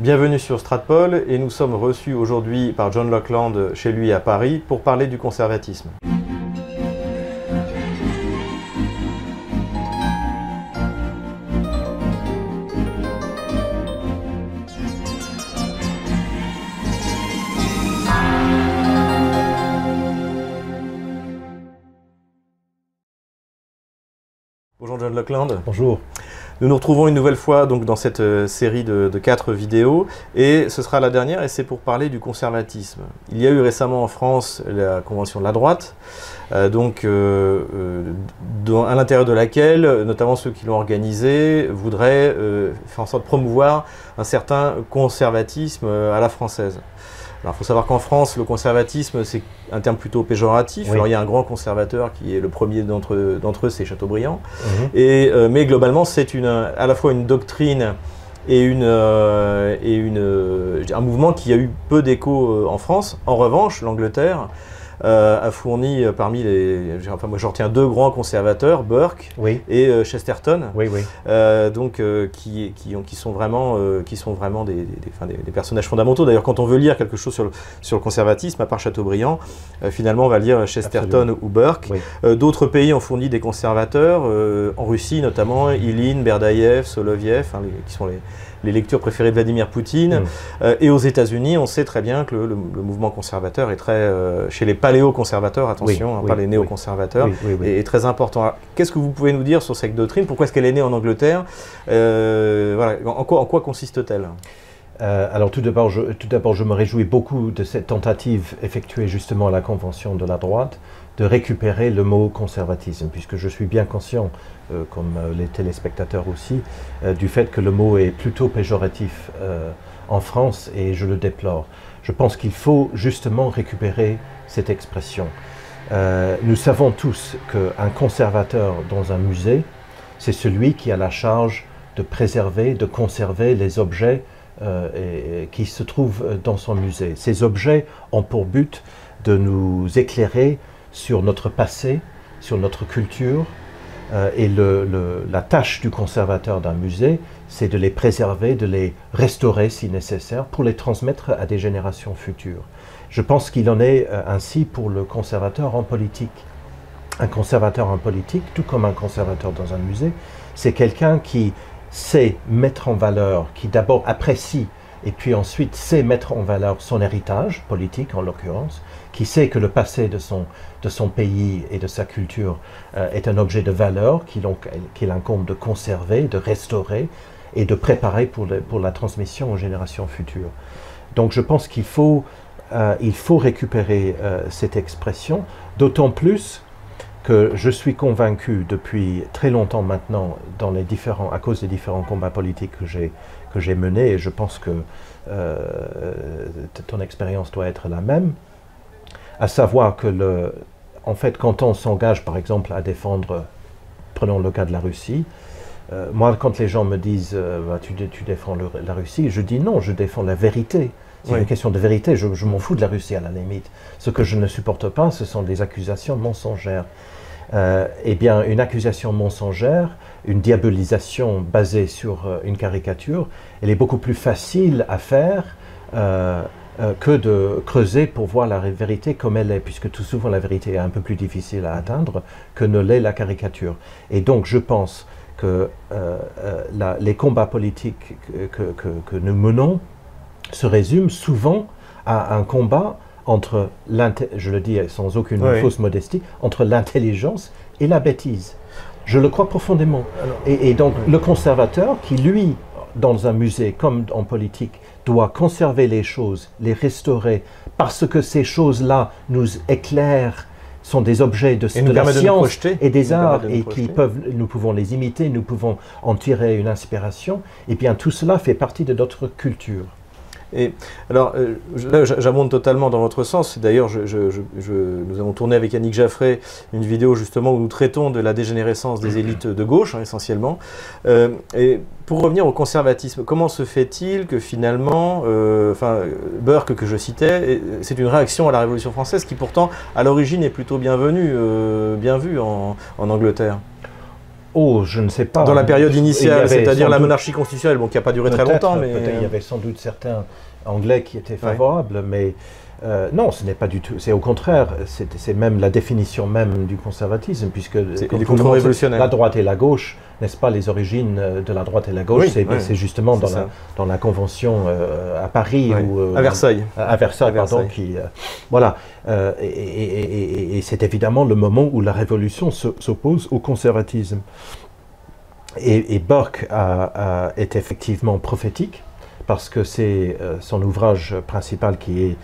Bienvenue sur Stratpol et nous sommes reçus aujourd'hui par John Lockland chez lui à Paris pour parler du conservatisme. Bonjour John Lockland. Bonjour. Nous nous retrouvons une nouvelle fois donc, dans cette euh, série de, quatre vidéos et ce sera la dernière et c'est pour parler du conservatisme. Il y a eu récemment en France la Convention de la droite, euh, donc euh, à l'intérieur de laquelle notamment ceux qui l'ont organisée voudraient faire en sorte de promouvoir un certain conservatisme à la française. Alors, il faut savoir qu'en France, le conservatisme, c'est un terme plutôt péjoratif. Oui. Alors, il y a un grand conservateur qui est le premier d'entre d'entre eux, c'est Chateaubriand. Mhm. Et, euh, mais globalement, c'est une, à la fois une doctrine et, une, euh, et une, euh, un mouvement qui a eu peu d'écho en France. En revanche, l'Angleterre a fourni euh, parmi les. Enfin, moi, je retiens deux grands conservateurs, Burke Oui, et euh, Chesterton. oui, oui. Euh, donc euh, qui, qui, ont- qui sont vraiment, euh, qui sont vraiment des, des- des- enfin, des- des personnages fondamentaux. D'ailleurs, quand on veut lire quelque chose sur le, sur le conservatisme, à part Chateaubriand, euh, finalement, on va lire Chesterton Absolument. ou Burke. Oui. Euh, D'autres pays ont fourni des conservateurs, euh, en Russie notamment, Ilin, Berdaïev, Soloviev, hein, les- qui sont les, les lectures préférées de Vladimir Poutine. Mm. Euh, et aux États-Unis, on sait très bien que le, le- le mouvement conservateur est très, euh, chez les paléoconservateurs, attention, Oui, hein, pas les néoconservateurs, est, très important. Qu'est-ce que vous pouvez nous dire sur cette doctrine? Pourquoi est-ce qu'elle est née en Angleterre? Euh, voilà. en, quoi, en quoi consiste-t-elle? Euh, alors tout d'abord, je, je me réjouis beaucoup de cette tentative effectuée justement à la Convention de la droite de récupérer le mot conservatisme, puisque je suis bien conscient, euh, comme les téléspectateurs aussi, euh, du fait que le mot est plutôt péjoratif en France et je le déplore. Je pense qu'il faut justement récupérer cette expression. Euh, nous savons tous qu'un conservateur dans un musée, c'est celui qui a la charge de préserver, de conserver les objets euh, qui se trouvent dans son musée. Ces objets ont pour but de nous éclairer sur notre passé, sur notre culture, euh, et la tâche du conservateur d'un musée, c'est de les préserver, de les restaurer si nécessaire, pour les transmettre à des générations futures. Je pense qu'il en est euh, ainsi pour le conservateur en politique. Un conservateur en politique, tout comme un conservateur dans un musée, c'est quelqu'un qui sait mettre en valeur, qui d'abord apprécie et puis ensuite sait mettre en valeur son héritage politique en l'occurrence, qui sait que le passé de son, de son pays et de sa culture euh, est un objet de valeur qu'il qu'il incombe de conserver, de restaurer et de préparer pour, pour la transmission aux générations futures. Donc je pense qu'il faut, euh, faut récupérer euh, cette expression, d'autant plus que je suis convaincu depuis très longtemps maintenant, dans les différents, à cause des différents combats politiques que j'ai que j'ai menés, et je pense que ton expérience doit être la même, à savoir que le, en fait, quand on s'engage, par exemple, à défendre, prenons le cas de la Russie, euh, moi, quand les gens me disent euh, Bah, tu, dé- tu défends le- la Russie, je dis non, je défends la vérité. C'est Oui. une question de vérité, je, je m'en fous de la Russie à la limite. Ce que je ne supporte pas, ce sont des accusations mensongères. Euh, eh bien, une accusation mensongère, une diabolisation basée sur euh, une caricature, elle est beaucoup plus facile à faire euh, que de creuser pour voir la vérité comme elle est, puisque tout souvent la vérité est un peu plus difficile à atteindre que ne l'est la caricature. Et donc, je pense que euh, euh, la- les combats politiques que, que- que- que nous menons se résument souvent à un combat entre, je le dis sans aucune Oui. fausse modestie, entre l'intelligence et la bêtise. Je le crois profondément. Et, et donc le conservateur qui, lui, dans un musée comme en politique, doit conserver les choses, les restaurer, parce que ces choses-là nous éclairent, sont des objets de, Et de la de science projeter. et des arts de et qui peuvent, nous pouvons les imiter, nous pouvons en tirer une inspiration. Et bien tout cela fait partie de notre culture. Et alors, euh, là, j'abonde totalement dans votre sens. D'ailleurs, je, je- je- je- nous avons tourné avec Yannick Jaffré une vidéo justement où nous traitons de la dégénérescence des élites de gauche, hein, essentiellement. Euh, et pour revenir au conservatisme, comment se fait-il que finalement, euh, enfin, Burke que je citais, c'est une réaction à la Révolution française qui pourtant, à l'origine, est plutôt bienvenue, bien vue en, en Angleterre? Oh, je ne sais pas. Dans la période initiale, c'est-à-dire la doute- monarchie constitutionnelle, bon, qui n'a pas duré très longtemps, mais il y avait sans doute certains Anglais qui étaient favorables, mais euh, non, ce n'est pas du tout. C'est au contraire, c'est même la définition même du conservatisme, puisque contre-révolutionnaire. La droite et la gauche, n'est-ce pas, les origines euh, de la droite et la gauche, Oui, c'est oui, justement dans la, dans la convention euh, à Paris ou euh, à Versailles. à Versailles, À pardon, Versailles. qui, voilà, et, et- et- et- et c'est évidemment le moment où la révolution se- s'oppose au conservatisme. Et, et Burke a- a- est effectivement prophétique parce que c'est euh, son ouvrage principal qui, est,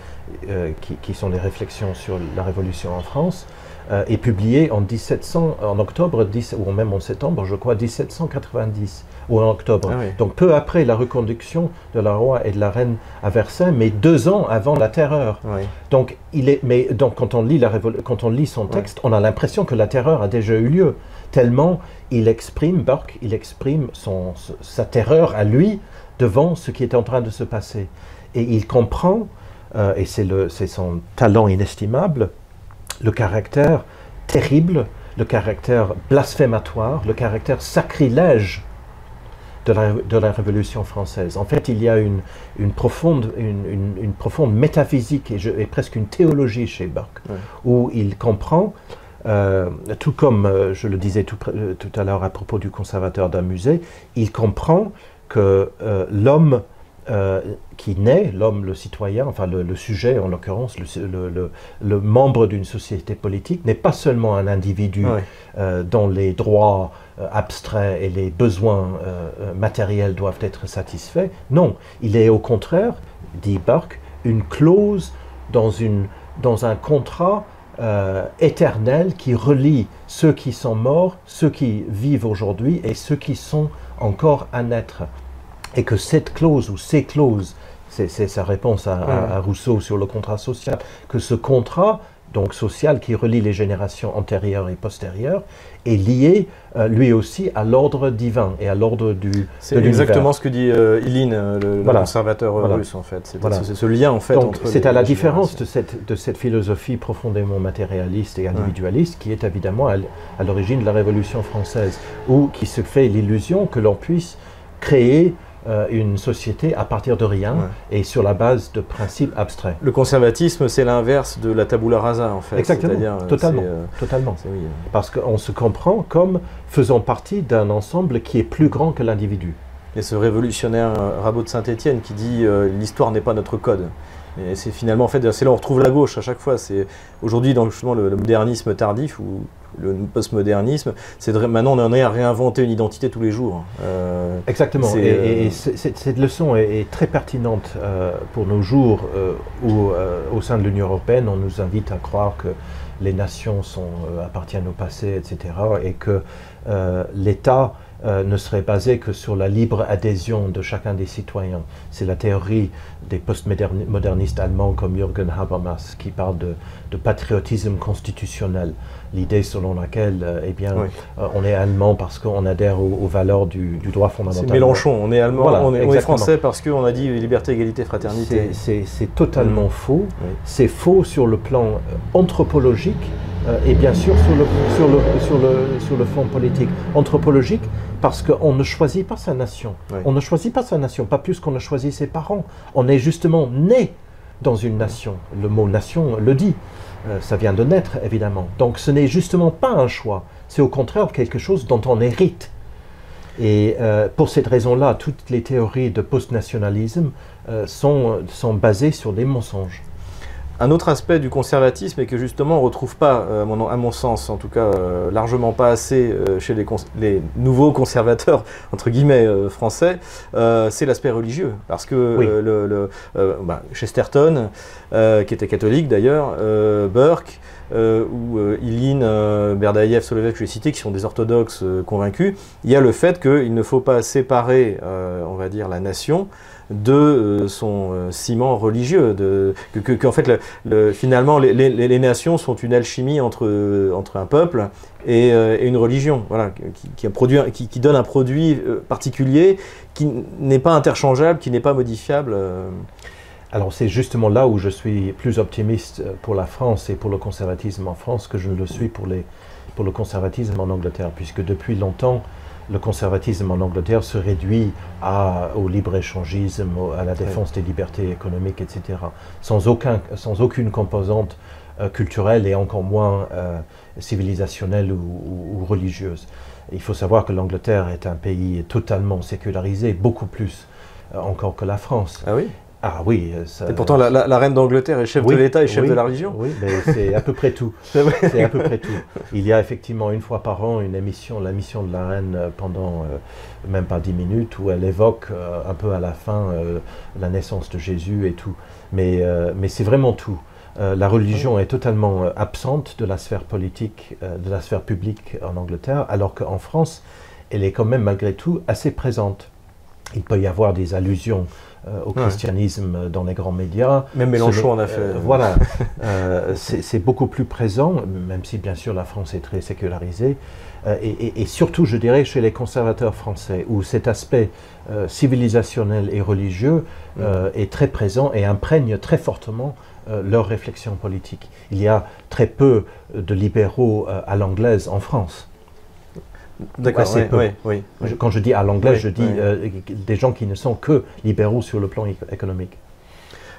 euh, qui, qui sont les réflexions sur la révolution en France euh, est publié en 1700, en octobre 10, ou même en septembre, je crois, 1790 ou en octobre. Ah oui. Donc peu après la reconduction de la roi et de la reine à Versailles, mais deux ans avant la Terreur. Oui. Donc, il est, mais donc quand, on lit la quand on lit son texte, on a l'impression que la terreur a déjà eu lieu. Tellement il exprime, Burke, il exprime son, sa terreur à lui devant ce qui est en train de se passer. Et il comprend, euh, et c'est le- c'est son talent inestimable, le caractère terrible, le caractère blasphématoire, le caractère sacrilège de la, de la Révolution française. En fait, il y a une, une profonde, une, une- une profonde métaphysique et, je- et presque une théologie chez Burke, Ouais. où il comprend, euh, tout comme euh, je le disais tout, euh, tout à l'heure à propos du conservateur d'un musée, il comprend que l'homme qui naît, l'homme, le citoyen, enfin le, le sujet en l'occurrence, le, le- le- le membre d'une société politique, n'est pas seulement un individu Ouais. dont les droits abstraits et les besoins matériels doivent être satisfaits. Non, il est au contraire, dit Burke, une clause dans, une, dans un contrat euh, éternel qui relie ceux qui sont morts, ceux qui vivent aujourd'hui et ceux qui sont encore à naître. Et que cette clause ou ces clauses, c'est sa réponse à, à- Ouais. à Rousseau sur le contrat social, que ce contrat donc social qui relie les générations antérieures et postérieures est lié euh, lui aussi à l'ordre divin et à l'ordre du C'est exactement ce que dit euh, Iline, euh, le, conservateur Voilà. russe, en fait. C'est Voilà. c'est ce lien, en fait, c'est à la différence de cette, de cette philosophie profondément matérialiste et individualiste qui est évidemment à, à l'origine de la Révolution française, ou qui se fait l'illusion que l'on puisse créer euh, une société à partir de rien Ouais. et sur la base de principes abstraits. Le conservatisme, c'est l'inverse de la tabula rasa, en fait. Exactement, euh, totalement. euh, Totalement. oui, euh, Parce qu'on se comprend comme faisant partie d'un ensemble qui est plus grand que l'individu. Et ce révolutionnaire Rabot de Saint-Étienne qui dit l'histoire n'est pas notre code. Et c'est finalement, en fait, c'est là où on retrouve la gauche à chaque fois. C'est aujourd'hui dans justement le, le modernisme tardif ou le postmodernisme, c'est maintenant on en est à réinventer une identité tous les jours. Euh, Exactement. Et, et- euh, et cette leçon est, est très pertinente euh, pour nos jours euh, où, au sein de l'Union européenne, on nous invite à croire que les nations sont, appartiennent au passé, etc., et que l'État euh, ne serait basé que sur la libre adhésion de chacun des citoyens. C'est la théorie des postmodernistes allemands comme Jürgen Habermas qui parle de, de patriotisme constitutionnel. L'idée selon laquelle euh, eh bien, Oui. euh, on est allemand parce qu'on adhère aux, aux valeurs du, du droit c'est fondamental. Mélenchon, on est allemand, Voilà, on, est, on est français parce qu'on a dit liberté, égalité, fraternité. C'est- C'est c'est totalement faux. Oui. C'est faux sur le plan anthropologique et bien sûr sur le, sur, le, sur, le, sur le fond politique. Anthropologique parce qu'on ne choisit pas sa nation. Oui. On ne choisit pas sa nation, pas plus qu'on ne choisit ses parents. On est justement né dans une nation. Le mot nation le dit. Euh, ça vient de naître, évidemment. Donc ce n'est justement pas un choix. C'est au contraire quelque chose dont on hérite. Et euh, pour cette raison-là, toutes les théories de post-nationalisme euh, sont, sont basées sur des mensonges. Un autre aspect du conservatisme et que justement on ne retrouve pas, euh, à, mon, à mon sens, en tout cas euh, largement pas assez euh, chez les, nouveaux conservateurs, entre guillemets, euh, français, c'est l'aspect religieux. Parce que Oui. le, le, bah, Chesterton, qui était catholique d'ailleurs, Burke, ou Iline, euh, Berdaïev, Soloviev, que je vais citer, qui sont des orthodoxes convaincus, il y a le fait qu'il ne faut pas séparer, on va dire, la nation de euh, son euh, ciment religieux, de, que, qu'en fait, le- le- finalement, les, nations sont une alchimie entre, euh, entre un peuple et, une religion, voilà, qui, produit qui- donne un produit particulier qui n'est pas interchangeable, qui n'est pas modifiable. Alors c'est justement là où je suis plus optimiste pour la France et pour le conservatisme en France que je le suis pour les, pour le conservatisme en Angleterre, puisque depuis longtemps, le conservatisme en Angleterre se réduit à, au libre-échangisme, à la défense des libertés économiques, etc., sans, aucun, sans aucune composante euh, culturelle et encore moins euh, civilisationnelle ou, religieuse. Il faut savoir que l'Angleterre est un pays totalement sécularisé, beaucoup plus euh, encore que la France. Ah oui? Ah oui. Ça, et pourtant, la, reine d'Angleterre est chef de l'État et chef de la religion Oui, c'est à peu près tout. c'est à peu près tout. Il y a effectivement une fois par an une émission, la mission de la reine euh, pendant euh, même pas dix minutes, où elle évoque euh, un peu à la fin la naissance de Jésus et tout. Mais, mais c'est vraiment tout. la religion est totalement absente de la sphère politique, de la sphère publique en Angleterre, alors qu'en France, elle est quand même malgré tout assez présente. Il peut y avoir des allusions euh, au christianisme dans les grands médias. Même Mélenchon en a fait. Euh, voilà, euh, c'est beaucoup plus présent, même si bien sûr la France est très sécularisée. Et, surtout, je dirais, chez les conservateurs français, où cet aspect civilisationnel et religieux mm. est très présent et imprègne très fortement leur réflexion politique. Il y a très peu de libéraux à l'anglaise en France. D'accord, oui, oui, Quand je dis à l'anglais, je dis euh, des gens qui ne sont que libéraux sur le plan économique.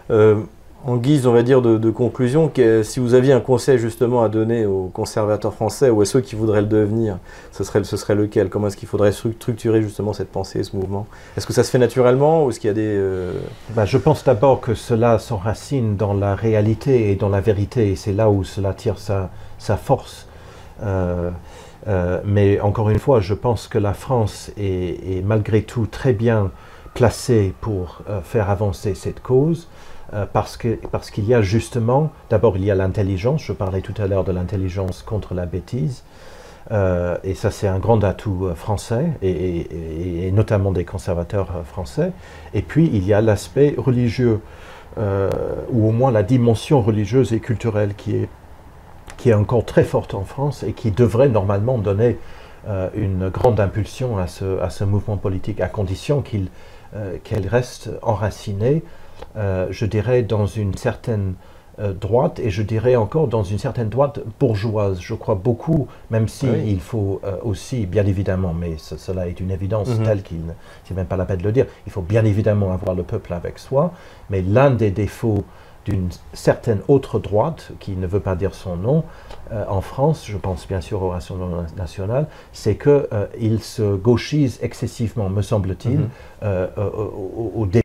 Euh, en guise, on va dire, de, conclusion, si vous aviez un conseil justement à donner aux conservateurs français ou à ceux qui voudraient le devenir, ce serait, ce serait lequel? Comment est-ce qu'il faudrait structurer justement cette pensée, ce mouvement? Est-ce que ça se fait naturellement ou est-ce qu'il y a des... Euh, bah, je pense d'abord que cela s'enracine dans la réalité et dans la vérité, et c'est là où cela tire sa, sa force. Euh, mais encore une fois, je pense que la France est, malgré tout très bien placée pour euh, faire avancer cette cause. Euh, parce qu'il parce qu'il y a justement, d'abord il y a l'intelligence, je parlais tout à l'heure de l'intelligence contre la bêtise, et ça c'est un grand atout français, et, notamment des conservateurs français, et puis il y a l'aspect religieux, ou au moins la dimension religieuse et culturelle qui est qui est encore très forte en France et qui devrait normalement donner euh, une grande impulsion à ce, à ce, mouvement politique, à condition qu'il euh, qu'elle reste enracinée, euh, je dirais, dans une certaine droite et je dirais encore dans une certaine droite bourgeoise. Je crois beaucoup, même si il faut aussi, bien évidemment, mais cela est une évidence mhm. telle qu'il n'est même pas la peine de le dire, il faut bien évidemment avoir le peuple avec soi, mais l'un des défauts d'une certaine autre droite, qui ne veut pas dire son nom, euh, en France, je pense bien sûr au Rassemblement national, c'est qu'il euh, se gauchise excessivement, me semble-t-il, mhm. euh, au, début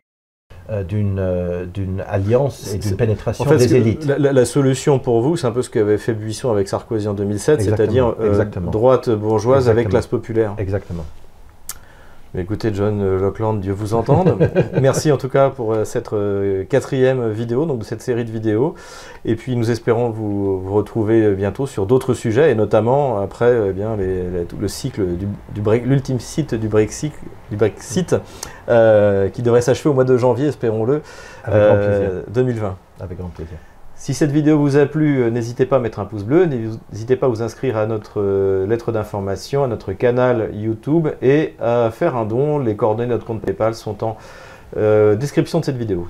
d'une alliance et d'une pénétration des élites. La, solution pour vous, c'est un peu ce qu'avait fait Buisson avec Sarkozy en 2007, c'est-à-dire droite bourgeoise avec classe populaire. Exactement. Écoutez, John Lockland, Dieu vous entende. Merci en tout cas pour euh, cette euh, quatrième vidéo, donc de cette série de vidéos. Et puis nous espérons vous, retrouver bientôt sur d'autres sujets, et notamment après eh bien, le cycle du, l'ultime site du Brexit, du Brexit euh, qui devrait s'achever au mois de janvier, espérons-le, 2020. Avec grand plaisir. Si cette vidéo vous a plu, euh, n'hésitez pas à mettre un pouce bleu, n'hésitez pas à vous inscrire à notre euh, lettre d'information, à notre canal YouTube et à faire un don. Les coordonnées de notre compte PayPal sont en euh, description de cette vidéo.